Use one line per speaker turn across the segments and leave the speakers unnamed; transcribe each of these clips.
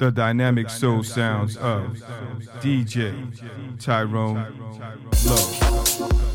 the dynamic soul sounds of DJ Tyrone Lowe.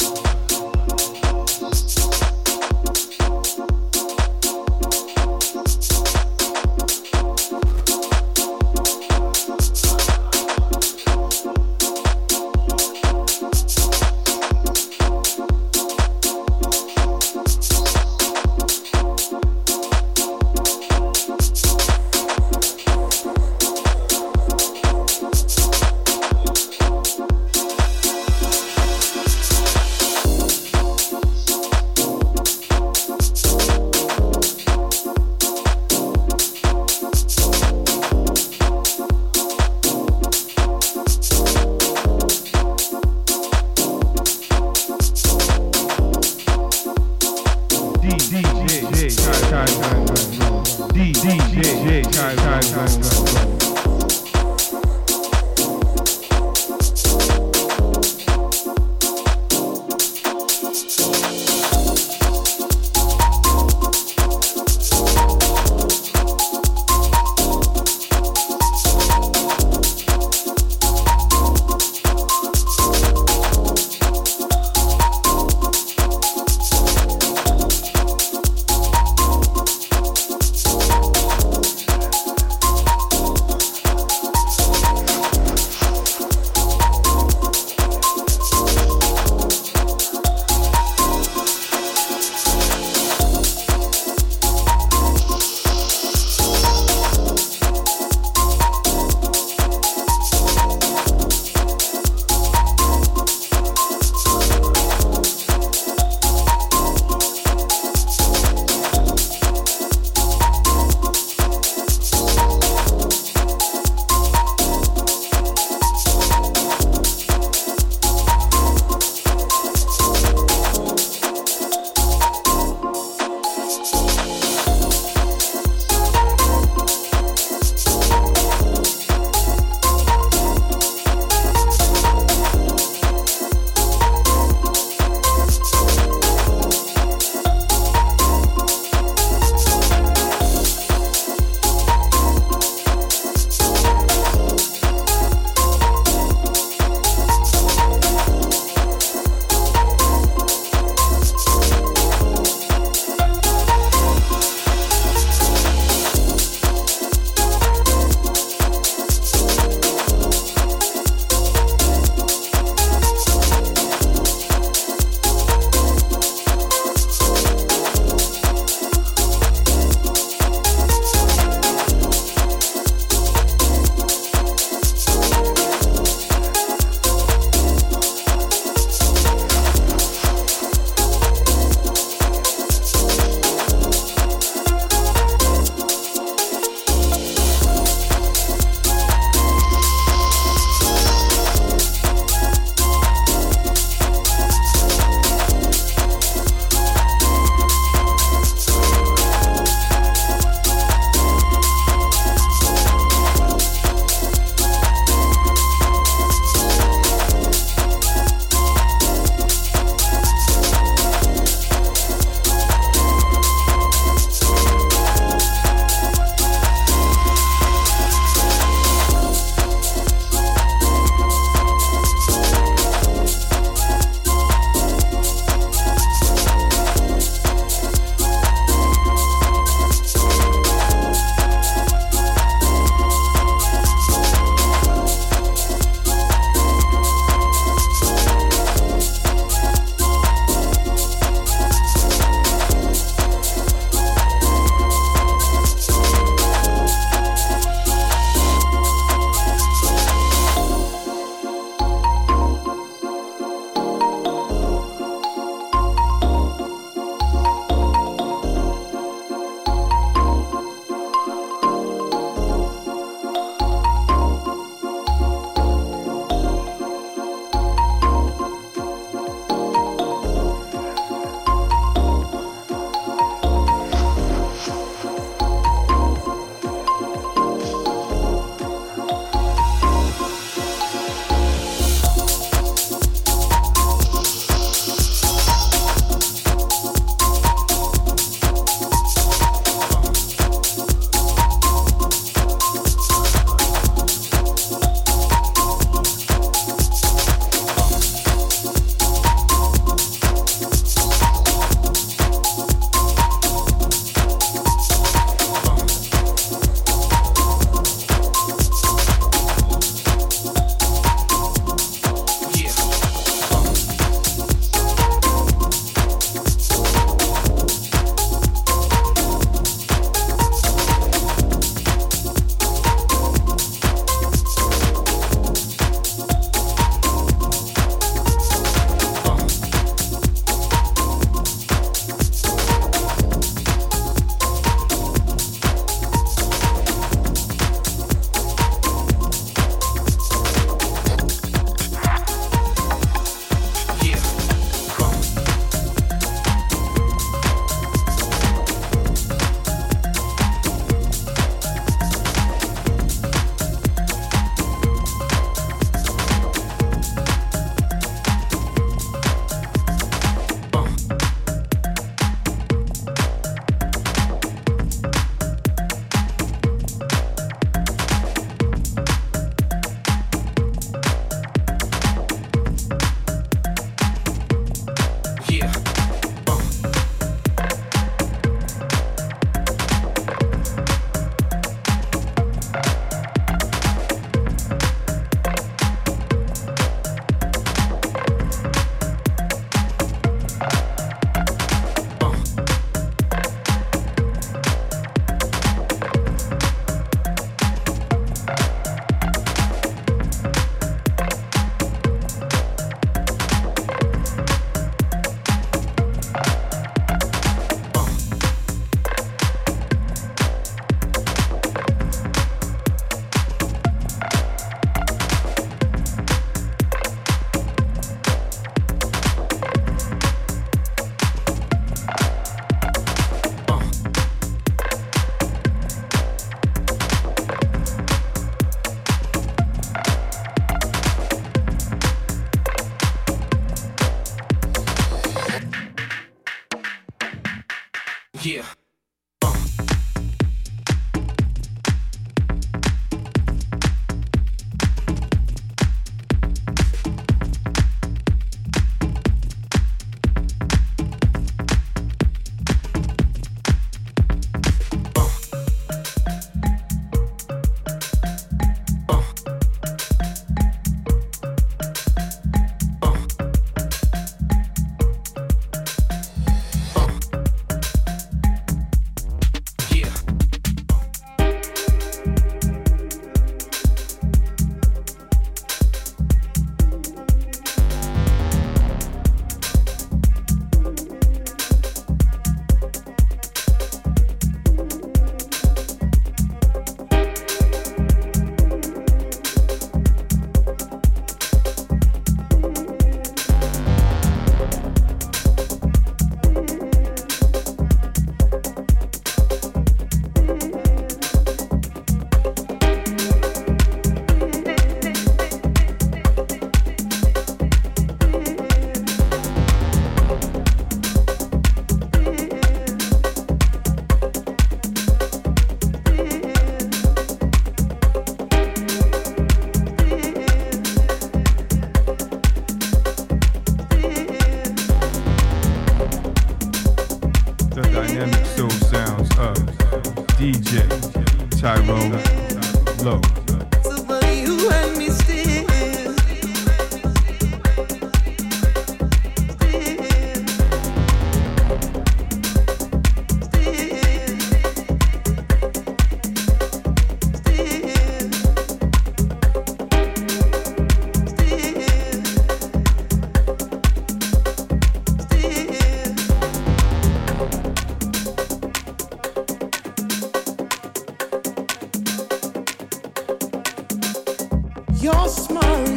Your smile,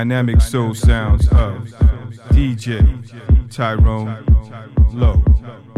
dynamic soul sounds of DJ Tyrone Lowe.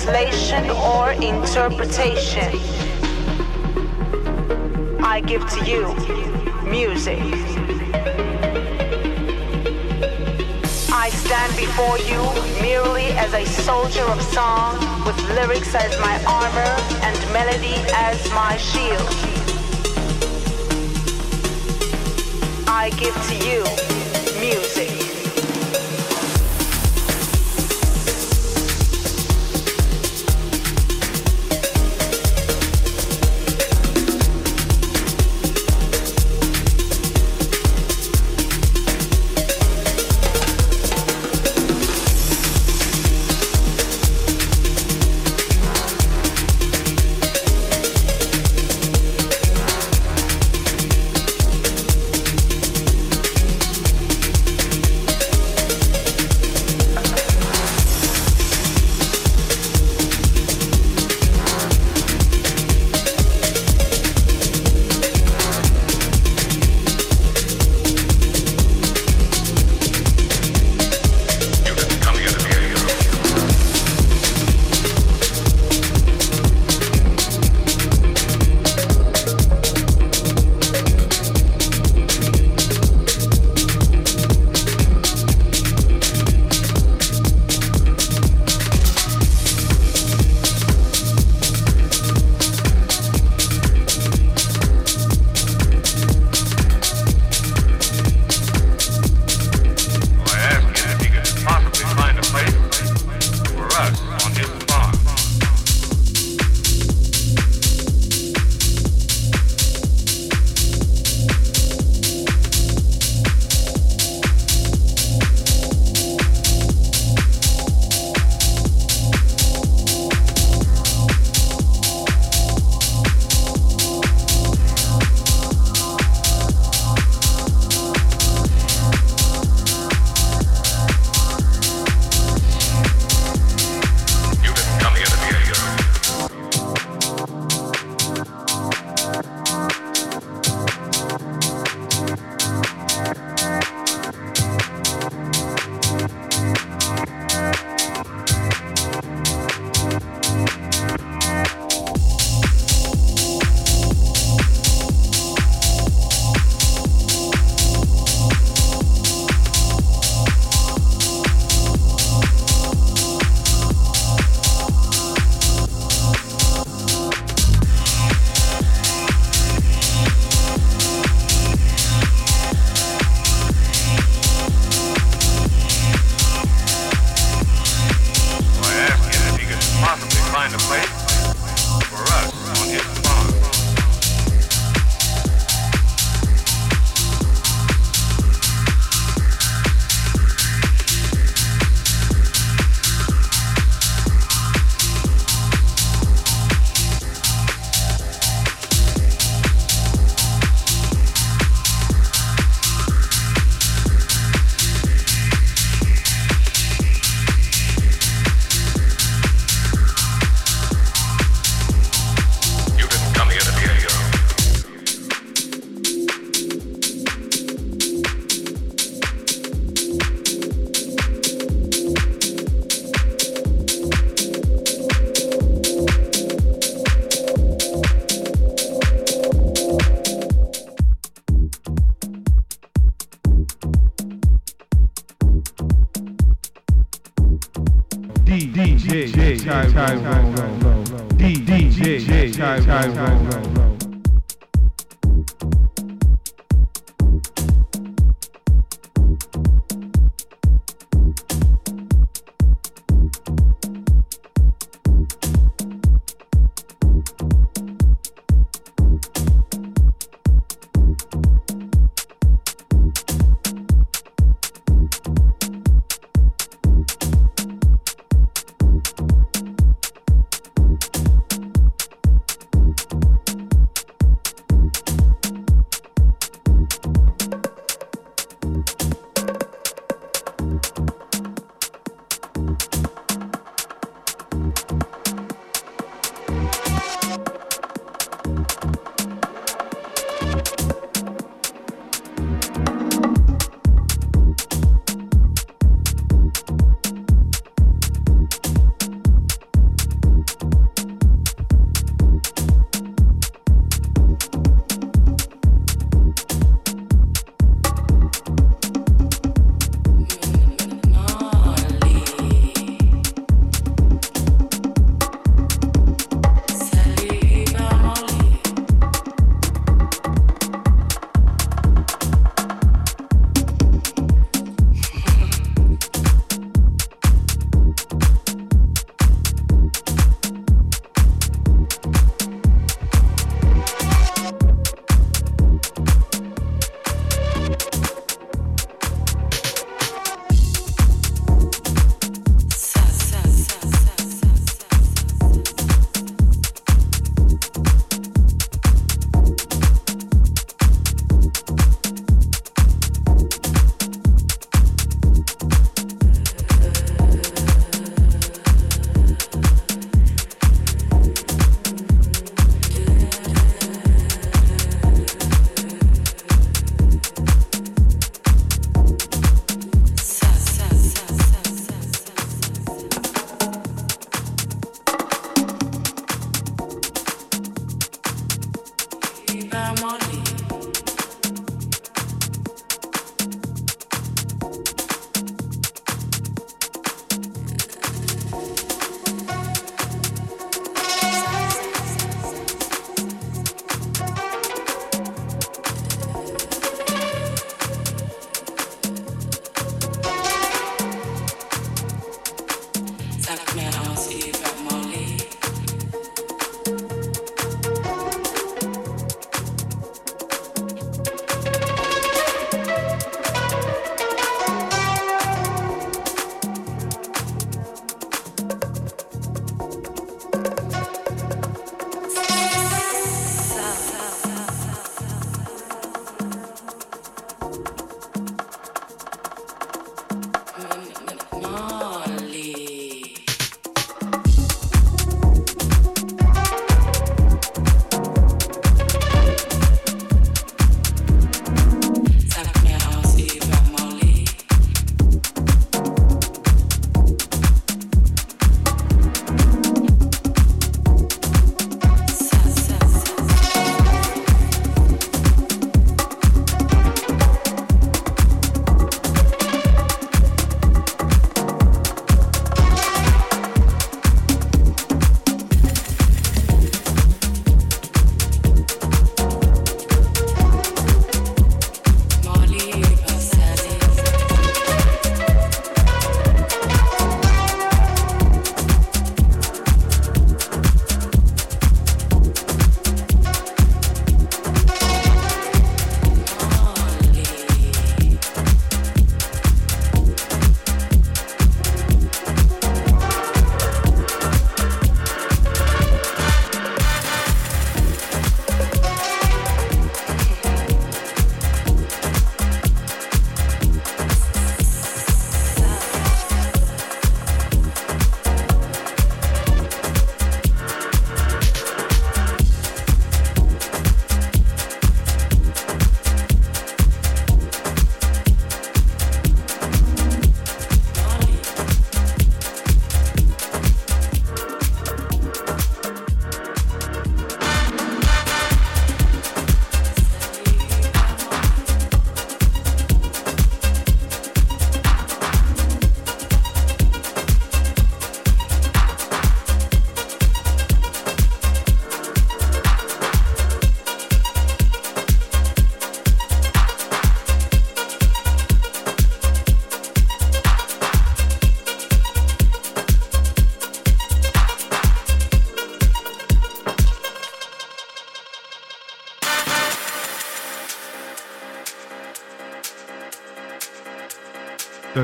Translation or interpretation. I give to you music. I stand before you merely as a soldier of song, with lyrics as my armor and melody as my shield. I give to you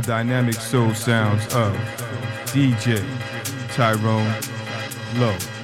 the dynamic soul sounds of DJ Tyrone Lowe.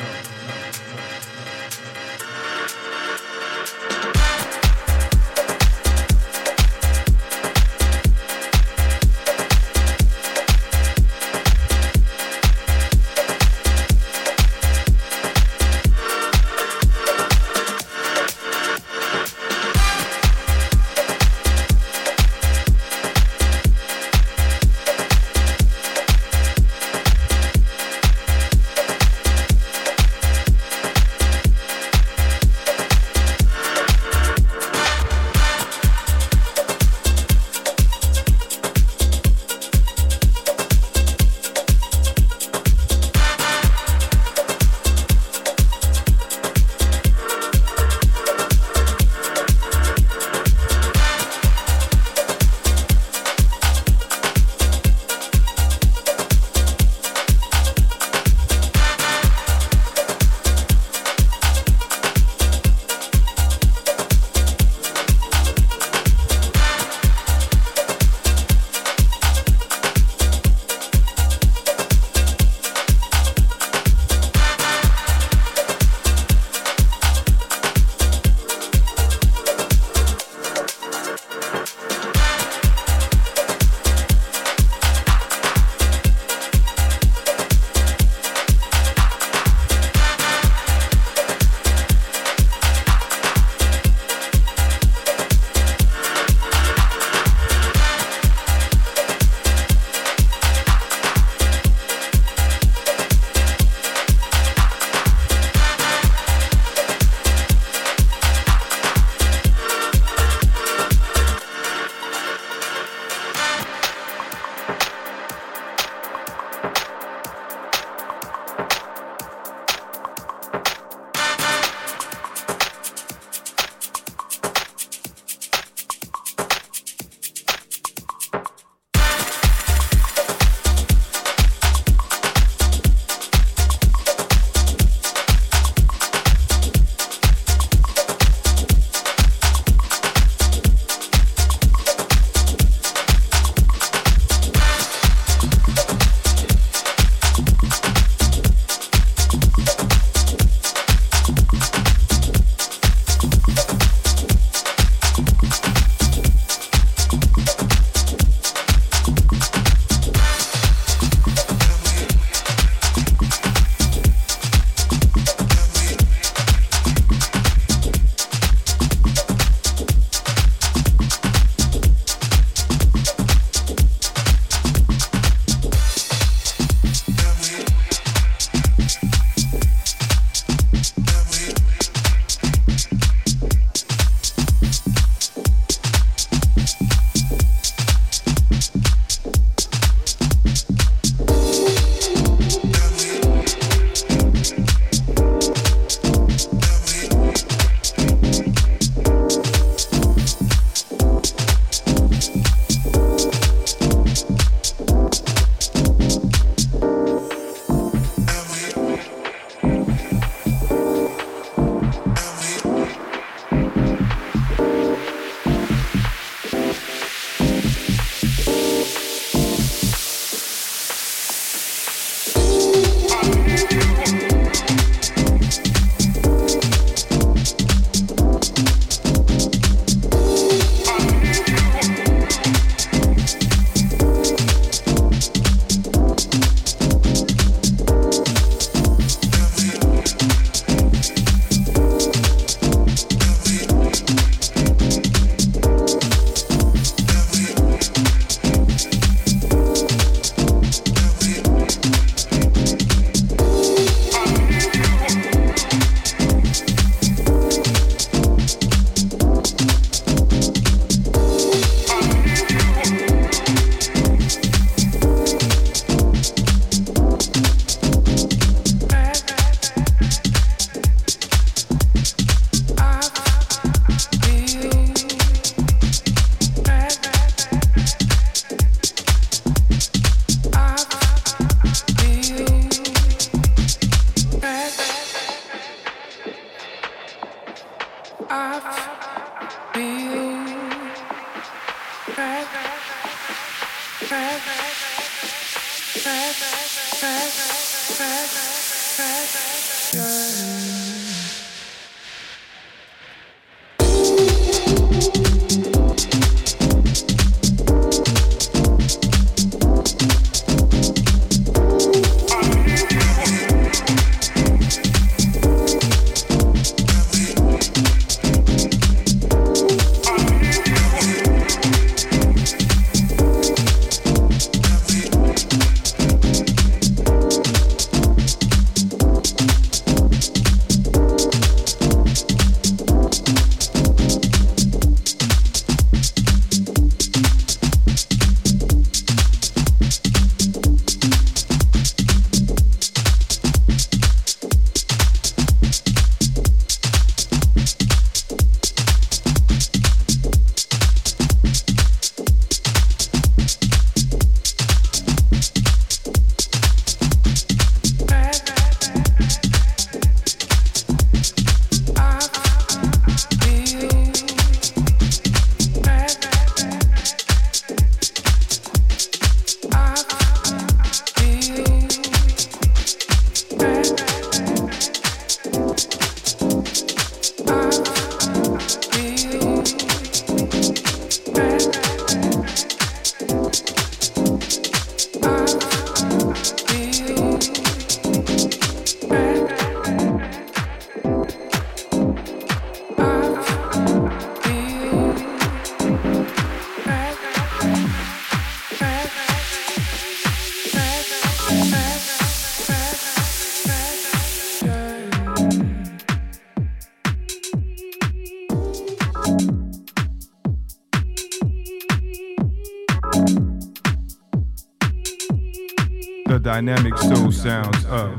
Dynamic soul sounds of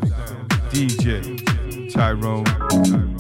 DJ Tyrone